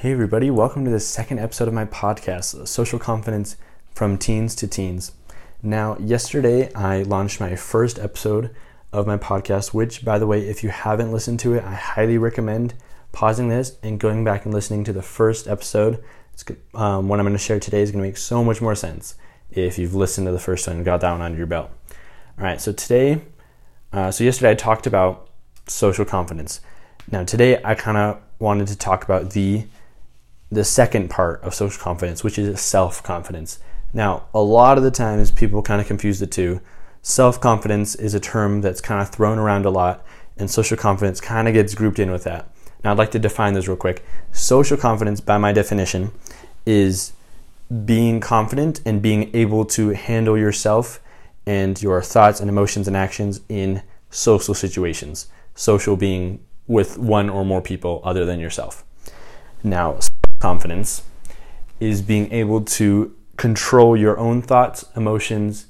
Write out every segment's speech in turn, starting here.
Hey, everybody, welcome to the second episode of my podcast, Social Confidence from Teens to Teens. Now, yesterday I launched my first episode of my podcast, which, by the way, if you haven't listened to it, I highly recommend pausing this and going back and listening to the first episode. Um, what I'm going to share today is going to make so much more sense if you've listened to the first one and got that one under your belt. All right, so today, uh, so yesterday I talked about social confidence. Now, today I kind of wanted to talk about the the second part of social confidence, which is self confidence. Now, a lot of the times people kind of confuse the two. Self confidence is a term that's kind of thrown around a lot, and social confidence kind of gets grouped in with that. Now, I'd like to define those real quick. Social confidence, by my definition, is being confident and being able to handle yourself and your thoughts and emotions and actions in social situations. Social being with one or more people other than yourself. Now, confidence is being able to control your own thoughts, emotions,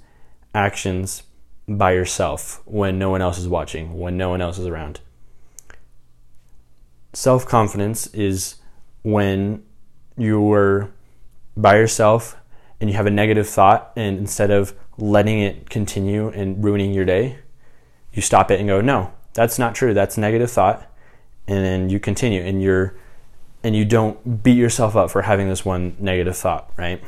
actions by yourself when no one else is watching, when no one else is around. Self confidence is when you're by yourself and you have a negative thought, and instead of letting it continue and ruining your day, you stop it and go, No, that's not true. That's negative thought. And then you continue and you're and you don't beat yourself up for having this one negative thought, right?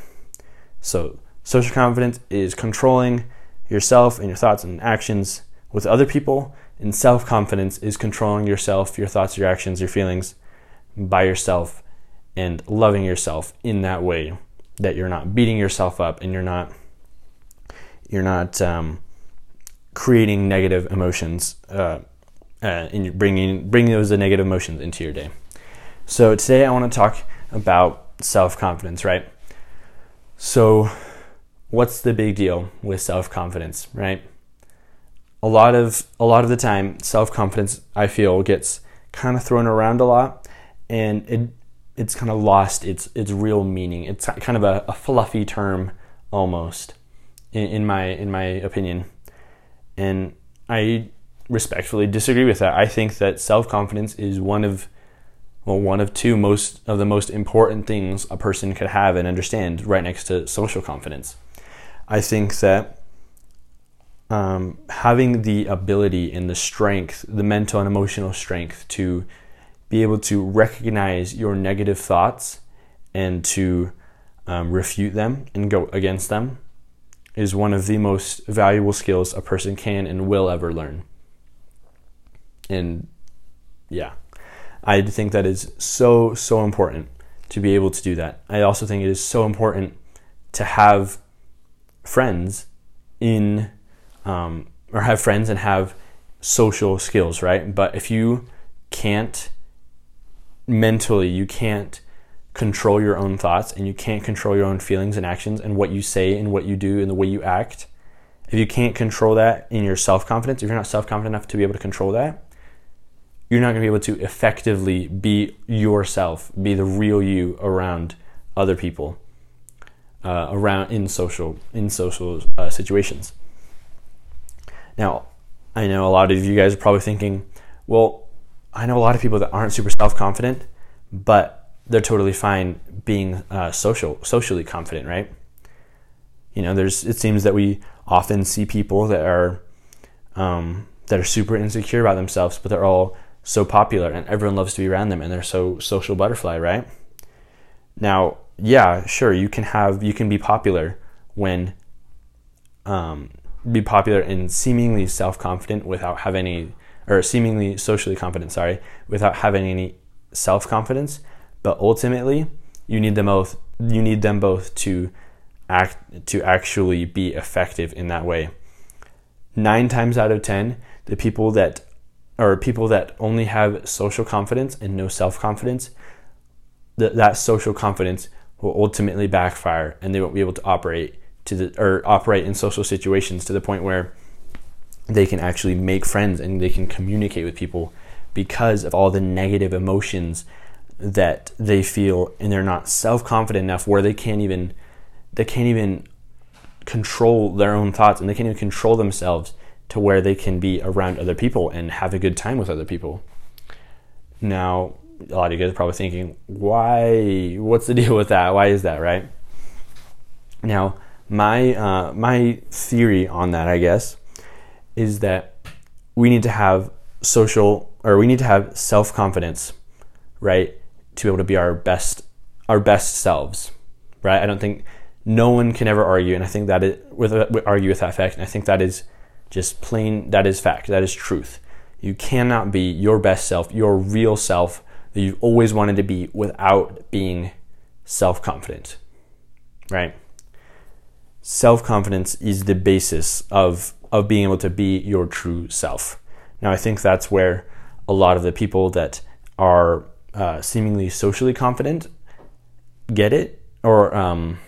So, social confidence is controlling yourself and your thoughts and actions with other people, and self confidence is controlling yourself, your thoughts, your actions, your feelings by yourself and loving yourself in that way that you're not beating yourself up and you're not you're not um, creating negative emotions uh, uh, and bringing bringing those negative emotions into your day. So today I want to talk about self confidence, right? So, what's the big deal with self confidence, right? A lot of a lot of the time, self confidence I feel gets kind of thrown around a lot, and it it's kind of lost its its real meaning. It's kind of a, a fluffy term almost, in, in my in my opinion, and I respectfully disagree with that. I think that self confidence is one of well, one of two most of the most important things a person could have and understand right next to social confidence. I think that um, having the ability and the strength, the mental and emotional strength to be able to recognize your negative thoughts and to um, refute them and go against them is one of the most valuable skills a person can and will ever learn. And yeah. I think that is so, so important to be able to do that. I also think it is so important to have friends in, um, or have friends and have social skills, right? But if you can't mentally, you can't control your own thoughts and you can't control your own feelings and actions and what you say and what you do and the way you act, if you can't control that in your self confidence, if you're not self confident enough to be able to control that, you're not going to be able to effectively be yourself, be the real you around other people, uh, around in social in social uh, situations. Now, I know a lot of you guys are probably thinking, well, I know a lot of people that aren't super self confident, but they're totally fine being uh, social socially confident, right? You know, there's it seems that we often see people that are um, that are super insecure about themselves, but they're all so popular and everyone loves to be around them and they're so social butterfly, right? Now, yeah, sure, you can have you can be popular when um, be popular and seemingly self-confident without having any or seemingly socially confident, sorry, without having any self-confidence, but ultimately you need them both you need them both to act to actually be effective in that way. 9 times out of 10, the people that or people that only have social confidence and no self confidence, that that social confidence will ultimately backfire and they won't be able to operate to the or operate in social situations to the point where they can actually make friends and they can communicate with people because of all the negative emotions that they feel and they're not self-confident enough where they can't even they can't even control their own thoughts and they can't even control themselves to where they can be around other people and have a good time with other people. Now, a lot of you guys are probably thinking, why? What's the deal with that? Why is that, right? Now, my uh, my theory on that, I guess, is that we need to have social or we need to have self confidence, right, to be able to be our best our best selves, right? I don't think no one can ever argue, and I think that it with, argue with that fact, and I think that is just plain that is fact, that is truth. You cannot be your best self, your real self that you've always wanted to be without being self confident, right? Self confidence is the basis of, of being able to be your true self. Now, I think that's where a lot of the people that are uh, seemingly socially confident get it, or um,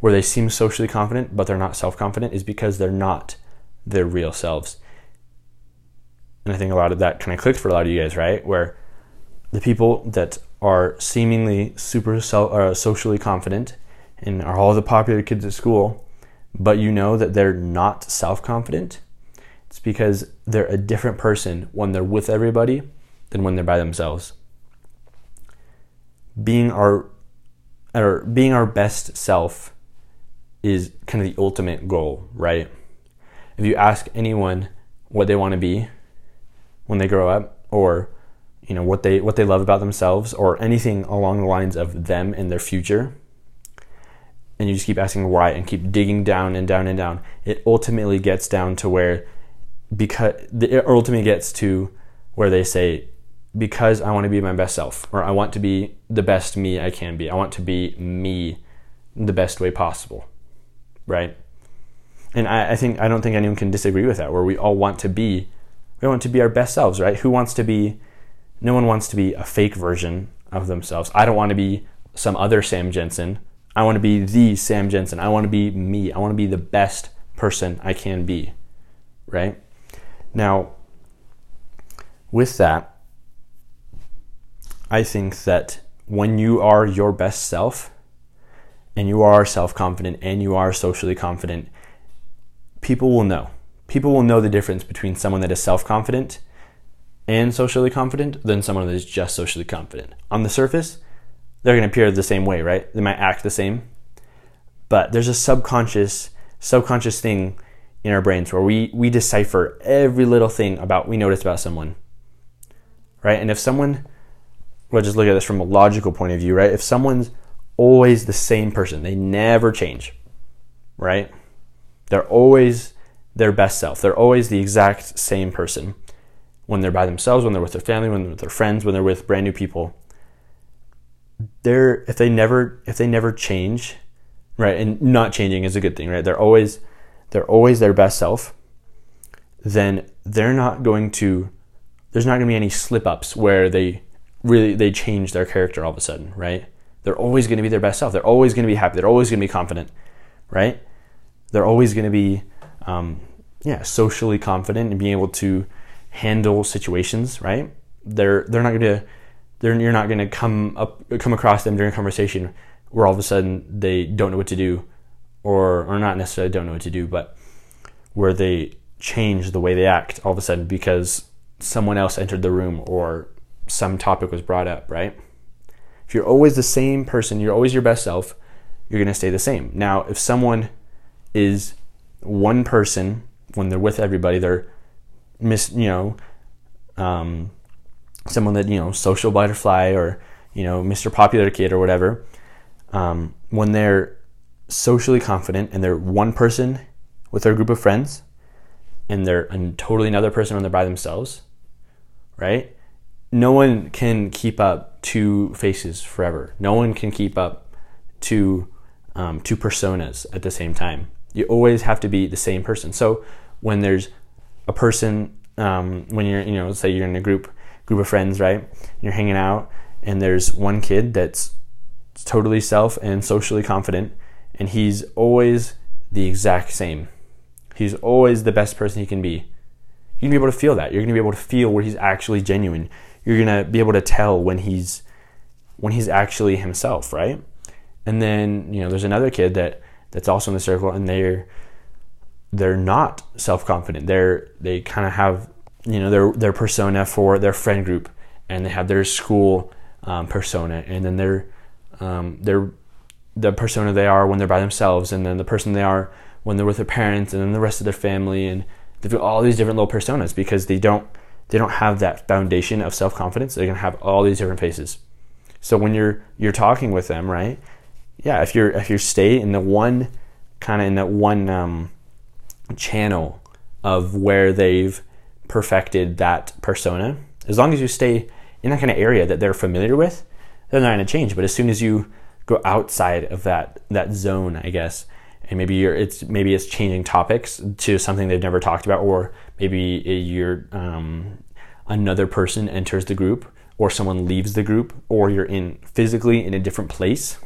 where they seem socially confident but they're not self confident, is because they're not their real selves. And I think a lot of that kind of clicked for a lot of you guys, right? Where the people that are seemingly super uh, socially confident and are all the popular kids at school, but you know that they're not self confident, it's because they're a different person when they're with everybody than when they're by themselves. Being our or being our best self is kind of the ultimate goal, right? If you ask anyone what they want to be, when they grow up or you know what they what they love about themselves or anything along the lines of them and their future and you just keep asking why and keep digging down and down and down it ultimately gets down to where because it ultimately gets to where they say because I want to be my best self or I want to be the best me I can be. I want to be me the best way possible. Right and I, I think I don't think anyone can disagree with that where we all want to be we want to be our best selves, right? Who wants to be, no one wants to be a fake version of themselves. I don't want to be some other Sam Jensen. I want to be the Sam Jensen. I want to be me. I want to be the best person I can be, right? Now, with that, I think that when you are your best self and you are self confident and you are socially confident, people will know people will know the difference between someone that is self confident and socially confident than someone that is just socially confident. On the surface, they're going to appear the same way, right? They might act the same, but there's a subconscious subconscious thing in our brains where we we decipher every little thing about we notice about someone. Right? And if someone well just look at this from a logical point of view, right? If someone's always the same person, they never change. Right? They're always their best self. They're always the exact same person when they're by themselves, when they're with their family, when they're with their friends, when they're with brand new people. They're if they never if they never change, right? And not changing is a good thing, right? They're always they're always their best self. Then they're not going to there's not going to be any slip ups where they really they change their character all of a sudden, right? They're always going to be their best self. They're always going to be happy. They're always going to be confident, right? They're always going to be um, yeah, socially confident and being able to handle situations, right? They're they're not gonna they're you're not gonna come up come across them during a conversation where all of a sudden they don't know what to do, or or not necessarily don't know what to do, but where they change the way they act all of a sudden because someone else entered the room or some topic was brought up, right? If you're always the same person, you're always your best self, you're going to stay the same. Now, if someone is one person when they're with everybody, they're miss you know um, someone that you know social butterfly or you know Mr. Popular Kid or whatever. Um, when they're socially confident and they're one person with their group of friends, and they're a totally another person when they're by themselves, right? No one can keep up two faces forever. No one can keep up two um, two personas at the same time. You always have to be the same person. So when there's a person, um, when you're, you know, say you're in a group group of friends, right? You're hanging out, and there's one kid that's totally self and socially confident, and he's always the exact same. He's always the best person he can be. You're gonna be able to feel that. You're gonna be able to feel where he's actually genuine. You're gonna be able to tell when he's when he's actually himself, right? And then you know, there's another kid that that's also in the circle, and they're they're not self confident. They're they kind of have you know their their persona for their friend group, and they have their school um, persona, and then they're um, they're the persona they are when they're by themselves, and then the person they are when they're with their parents, and then the rest of their family, and they've got all these different little personas because they don't they don't have that foundation of self confidence. They're gonna have all these different faces. So when you're you're talking with them, right? Yeah, if you're if you stay in the one kind of in that one um, channel of where they've perfected that persona, as long as you stay in that kind of area that they're familiar with, they're not going to change. But as soon as you go outside of that that zone, I guess, and maybe you're it's maybe it's changing topics to something they've never talked about, or maybe you're um, another person enters the group, or someone leaves the group, or you're in physically in a different place,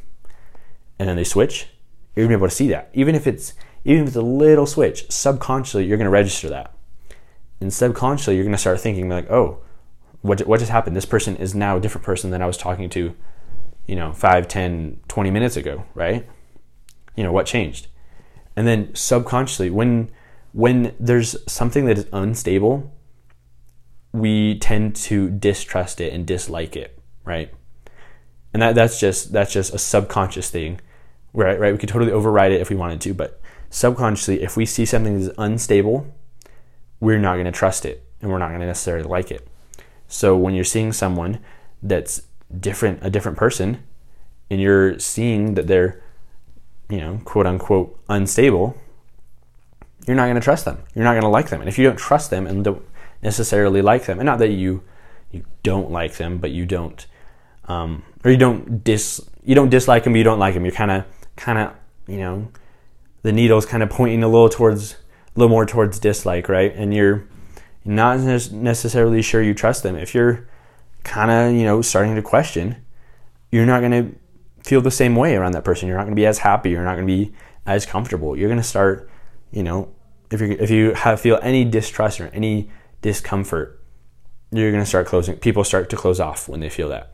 and then they switch. You're gonna be able to see that, even if it's even if it's a little switch. Subconsciously, you're gonna register that, and subconsciously, you're gonna start thinking like, oh what, what just happened? This person is now a different person than I was talking to, you know, 5, 10, 20 minutes ago, right? You know, what changed? And then subconsciously, when when there's something that is unstable, we tend to distrust it and dislike it, right? And that, that's just that's just a subconscious thing, right? Right? We could totally override it if we wanted to, but subconsciously, if we see something that is unstable, we're not going to trust it, and we're not going to necessarily like it. So when you're seeing someone that's different, a different person, and you're seeing that they're, you know, quote unquote, unstable, you're not going to trust them. You're not going to like them. And if you don't trust them and don't necessarily like them, and not that you you don't like them, but you don't, um, or you don't dis you don't dislike them, you don't like them. You're kind of kind of you know, the needle's kind of pointing a little towards a little more towards dislike, right? And you're not necessarily sure you trust them. If you're kind of, you know, starting to question, you're not going to feel the same way around that person. You're not going to be as happy. You're not going to be as comfortable. You're going to start, you know, if you if you have feel any distrust or any discomfort, you're going to start closing. People start to close off when they feel that,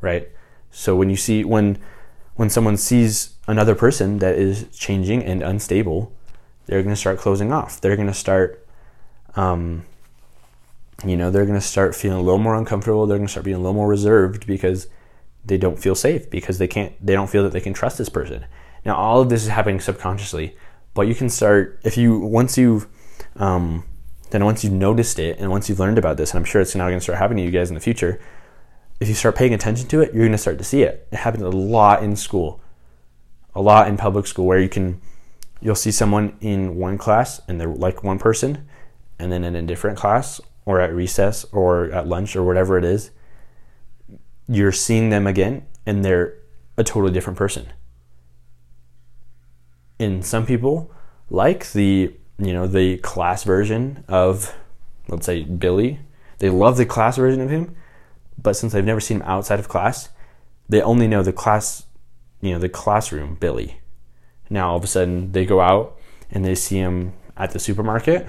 right? So when you see when when someone sees another person that is changing and unstable, they're going to start closing off. They're going to start um, you know, they're going to start feeling a little more uncomfortable. They're going to start being a little more reserved because they don't feel safe because they can't, they don't feel that they can trust this person. Now, all of this is happening subconsciously, but you can start if you once you've um, then once you've noticed it and once you've learned about this, and I'm sure it's now going to start happening to you guys in the future. If you start paying attention to it, you're going to start to see it. It happens a lot in school, a lot in public school, where you can you'll see someone in one class and they're like one person, and then in a different class or at recess or at lunch or whatever it is, you're seeing them again and they're a totally different person. And some people like the, you know, the class version of let's say Billy. They love the class version of him, but since they've never seen him outside of class, they only know the class, you know, the classroom Billy. Now all of a sudden they go out and they see him at the supermarket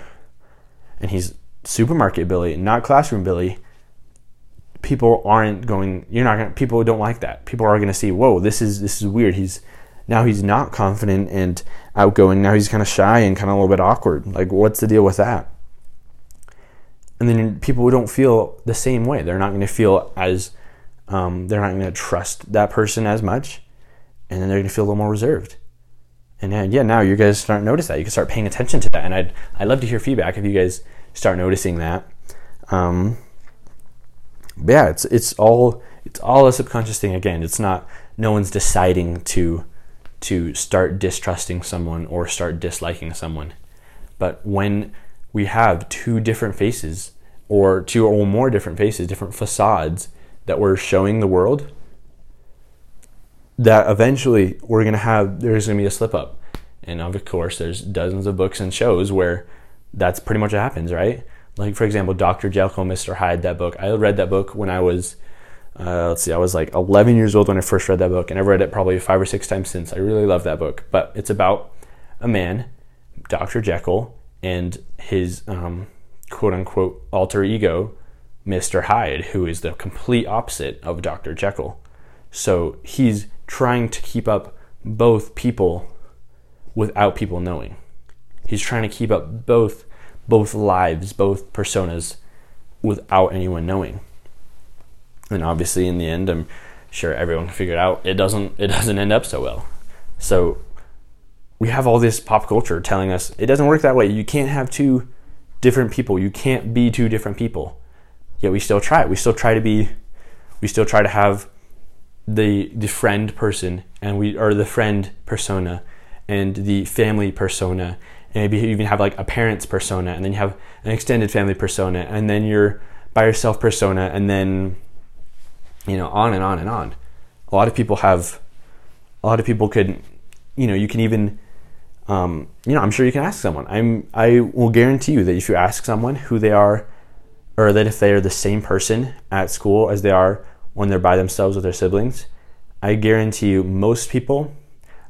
and he's supermarket Billy, not classroom Billy, people aren't going. You're not going. People don't like that. People are going to see, whoa, this is this is weird. He's now he's not confident and outgoing. Now he's kind of shy and kind of a little bit awkward. Like, what's the deal with that? And then people don't feel the same way. They're not going to feel as um, they're not going to trust that person as much, and then they're going to feel a little more reserved and uh, yeah, now you guys start notice that. You can start paying attention to that, and I'd I'd love to hear feedback if you guys start noticing that. Um, but yeah, it's it's all it's all a subconscious thing. Again, it's not no one's deciding to to start distrusting someone or start disliking someone. But when we have two different faces or two or more different faces, different facades that we're showing the world, that eventually we're going to have there's going to be a slip up. And of course there's dozens of books and shows where that's pretty much what happens right? Like for example dr jekyll mr hyde that book. I read that book when i was uh, let's see i was like 11 years old when i first read that book and i've read it probably five or six times since. I really love that book. But it's about a man dr jekyll and his um, quote unquote alter ego mr hyde who is the complete opposite of dr jekyll so he's trying to keep up both people without people knowing. He's trying to keep up both both lives, both personas without anyone knowing. And obviously, in the end, I'm sure everyone can figure it out. It doesn't. It doesn't end up so well. So we have all this pop culture telling us it doesn't work that way. You can't have two different people. You can't be two different people. Yet we still try. We still try to be. We still try to have the the friend person and we or the friend persona and the family persona and maybe you even have like a parents persona and then you have an extended family persona and then you're by yourself persona and then you know on and on and on a lot of people have a lot of people could you know you can even um, you know i'm sure you can ask someone. I'm i will guarantee you that if you ask someone who they are or that if they are the same person at school as they are when they're by themselves with their siblings i guarantee you most people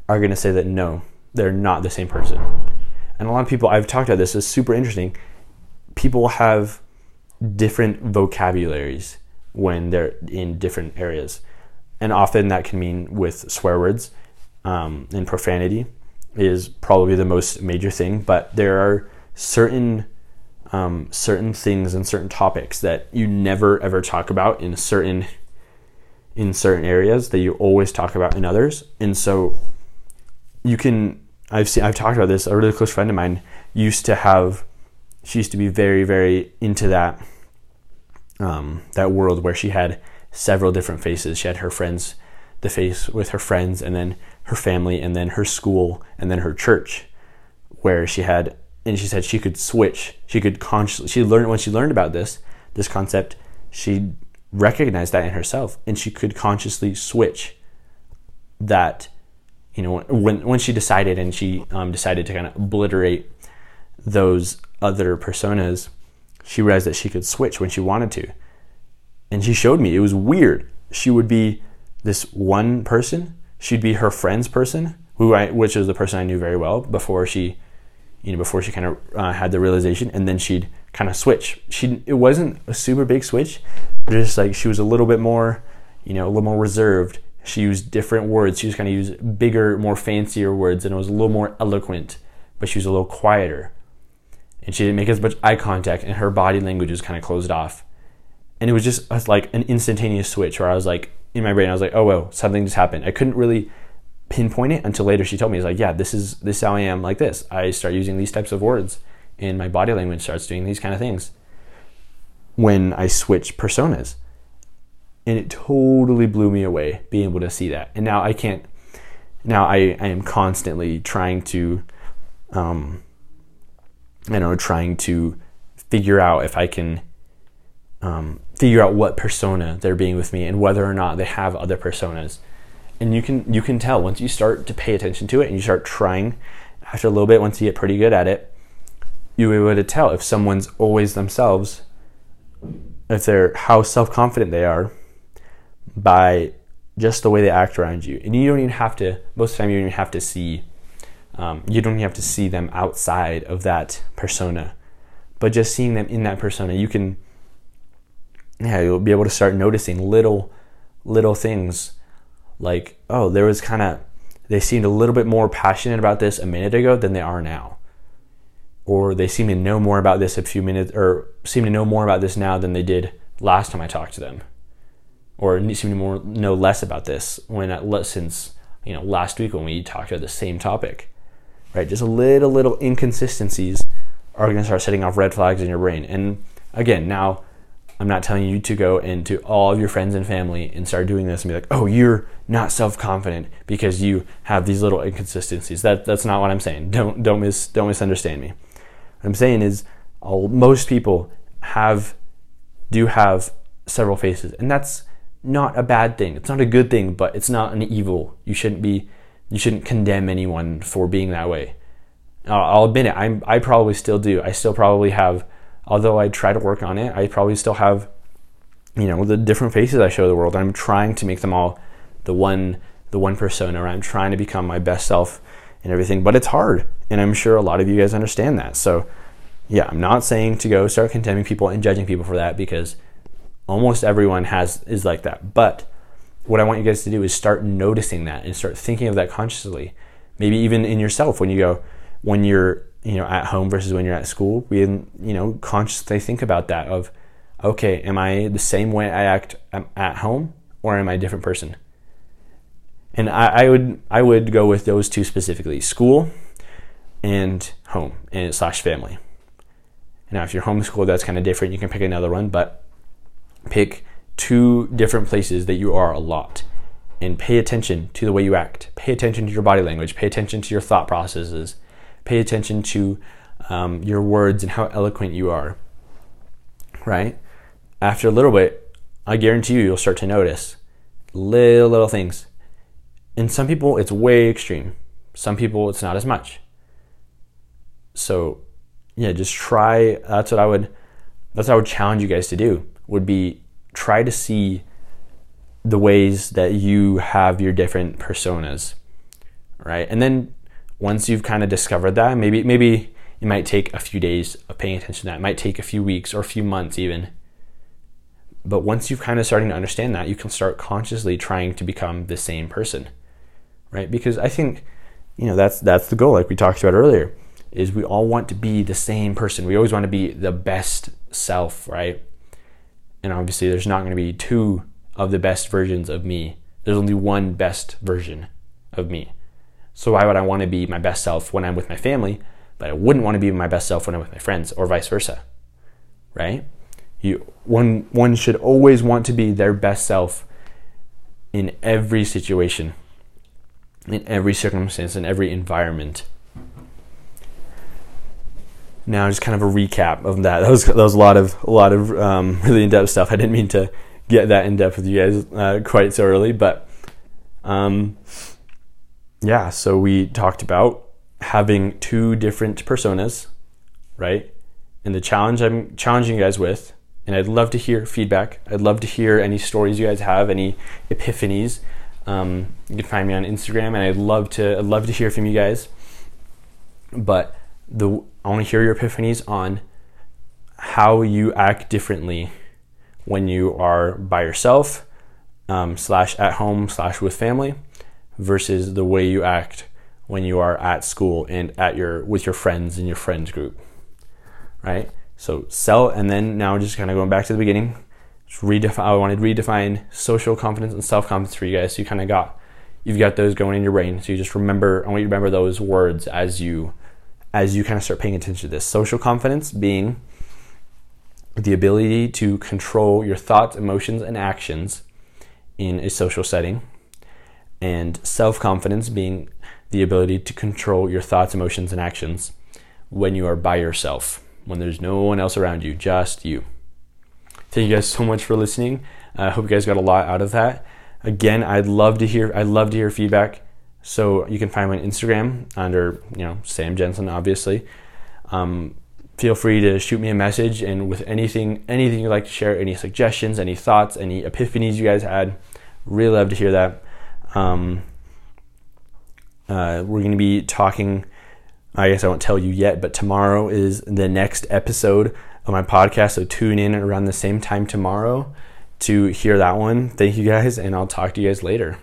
are going to say that no they're not the same person. And a lot of people I've talked about this is super interesting. People have different vocabularies when they're in different areas, and often that can mean with swear words um, and profanity is probably the most major thing. But there are certain um, certain things and certain topics that you never ever talk about in certain in certain areas that you always talk about in others, and so you can I've seen I've talked about this. A really close friend of mine used to have she used to be very very into that um, that world where she had several different faces. She had her friends, the face with her friends, and then her family, and then her school, and then her church, where she had. And she said she could switch. She could consciously. She learned when she learned about this this concept. She recognized that in herself, and she could consciously switch that you know, when when she decided and she um, decided to kind of obliterate those other personas, she realized that she could switch when she wanted to, and she showed me it was weird. She would be this one person. She'd be her friend's person, who I, which is the person I knew very well before she, you know, before she kind of uh, had the realization, and then she'd kind of switch. She it wasn't a super big switch, but just like she was a little bit more, you know, a little more reserved she used different words. She was kind of use bigger, more fancier words, and it was a little more eloquent, but she was a little quieter. And she didn't make as much eye contact, and her body language was kind of closed off. And it was just like an instantaneous switch where I was like, in my brain, I was like, oh, well, something just happened. I couldn't really pinpoint it until later she told me, it's like, yeah, this is this is how I am like this. I start using these types of words, and my body language starts doing these kind of things when I switch personas and it totally blew me away being able to see that. And now I can't. Now I, I am constantly trying to, um, you know, trying to figure out if I can um, figure out what persona they're being with me and whether or not they have other personas. And you can you can tell once you start to pay attention to it and you start trying. After a little bit, once you get pretty good at it, you're able to tell if someone's always themselves, if they're how self confident they are, by just the way they act around you. And you don't even have to, most of the time, you don't even have to see, um, you don't even have to see them outside of that persona. But just seeing them in that persona, you can, yeah, you'll be able to start noticing little, little things like, oh, there was kind of, they seemed a little bit more passionate about this a minute ago than they are now. Or they seem to know more about this a few minutes, or seem to know more about this now than they did last time I talked to them or seem to more know less about this when at, since you know last week when we talked about the same topic, right? Just a little little inconsistencies are going to start setting off red flags in your brain. And again, now I'm not telling you to go into all of your friends and family and start doing this and be like, oh, you're not self confident because you have these little inconsistencies. That that's not what I'm saying. Don't don't mis don't misunderstand me. What I'm saying is, all, most people have do have several faces, and that's not a bad thing. It's not a good thing, but it's not an evil. You shouldn't be you shouldn't condemn anyone for being that way. I'll admit it. I'm I probably still do. I still probably have although I try to work on it, I probably still have you know, the different faces I show the world. I'm trying to make them all the one the one persona I'm trying to become my best self and everything, but it's hard. And I'm sure a lot of you guys understand that. So, yeah, I'm not saying to go start condemning people and judging people for that because Almost everyone has is like that. But what I want you guys to do is start noticing that and start thinking of that consciously. Maybe even in yourself when you go when you're you know at home versus when you're at school. We you know consciously think about that of okay, am I the same way I act um, at home or am I a different person? And I, I would I would go with those two specifically: school and home and slash family. Now, if you're homeschooled, that's kind of different. You can pick another one, but pick two different places that you are a lot and pay attention to the way you act. Pay attention to your body language. Pay attention to your thought processes. Pay attention to um, your words and how eloquent you are. Right? After a little bit, I guarantee you, you'll start to notice little, little things. And some people, it's way extreme. Some people, it's not as much. So, yeah, just try. That's what I would. That's what I would challenge you guys to do. Would be try to see the ways that you have your different personas, right? And then once you've kind of discovered that, maybe maybe it might take a few days of paying attention to that. It might take a few weeks or a few months even. But once you've kind of starting to understand that, you can start consciously trying to become the same person. Right? Because I think, you know, that's that's the goal like we talked about earlier, is we all want to be the same person. We always want to be the best self, right? And obviously there's not going to be two of the best versions of me. There's only one best version of me. So why would I want to be my best self when I'm with my family, but I wouldn't want to be my best self when I'm with my friends or vice versa? Right? You one one should always want to be their best self in every situation, in every circumstance, in every environment. Now, just kind of a recap of that. That was that was a lot of a lot of um, really in depth stuff. I didn't mean to get that in depth with you guys uh, quite so early, but um, yeah. So we talked about having two different personas, right? And the challenge I'm challenging you guys with, and I'd love to hear feedback. I'd love to hear any stories you guys have, any epiphanies. Um, you can find me on Instagram, and I'd love to I'd love to hear from you guys. But the I want to hear your epiphanies on how you act differently when you are by yourself, um, slash at home, slash with family, versus the way you act when you are at school and at your with your friends in your friends group. Right? So sell and then now just kind of going back to the beginning, redefine I wanted to redefine social confidence and self-confidence for you guys. So you kind of got you've got those going in your brain. So you just remember I want you to remember those words as you as you kind of start paying attention to this. Social confidence being the ability to control your thoughts, emotions, and actions in a social setting, and self confidence being the ability to control your thoughts, emotions, and actions when you are by yourself, when there's no one else around you, just you. Thank you guys so much for listening. I hope you guys got a lot out of that. Again, I'd love to hear I'd love to hear feedback. So you can find me on Instagram under you know Sam Jensen, obviously. Um, feel free to shoot me a message and with anything anything you'd like to share any suggestions any thoughts any epiphanies you guys had really love to hear that um, uh, we're going to be talking i guess i won't tell you yet but tomorrow is the next episode of my podcast so tune in around the same time tomorrow to hear that one. Thank you guys and i'll talk to you guys later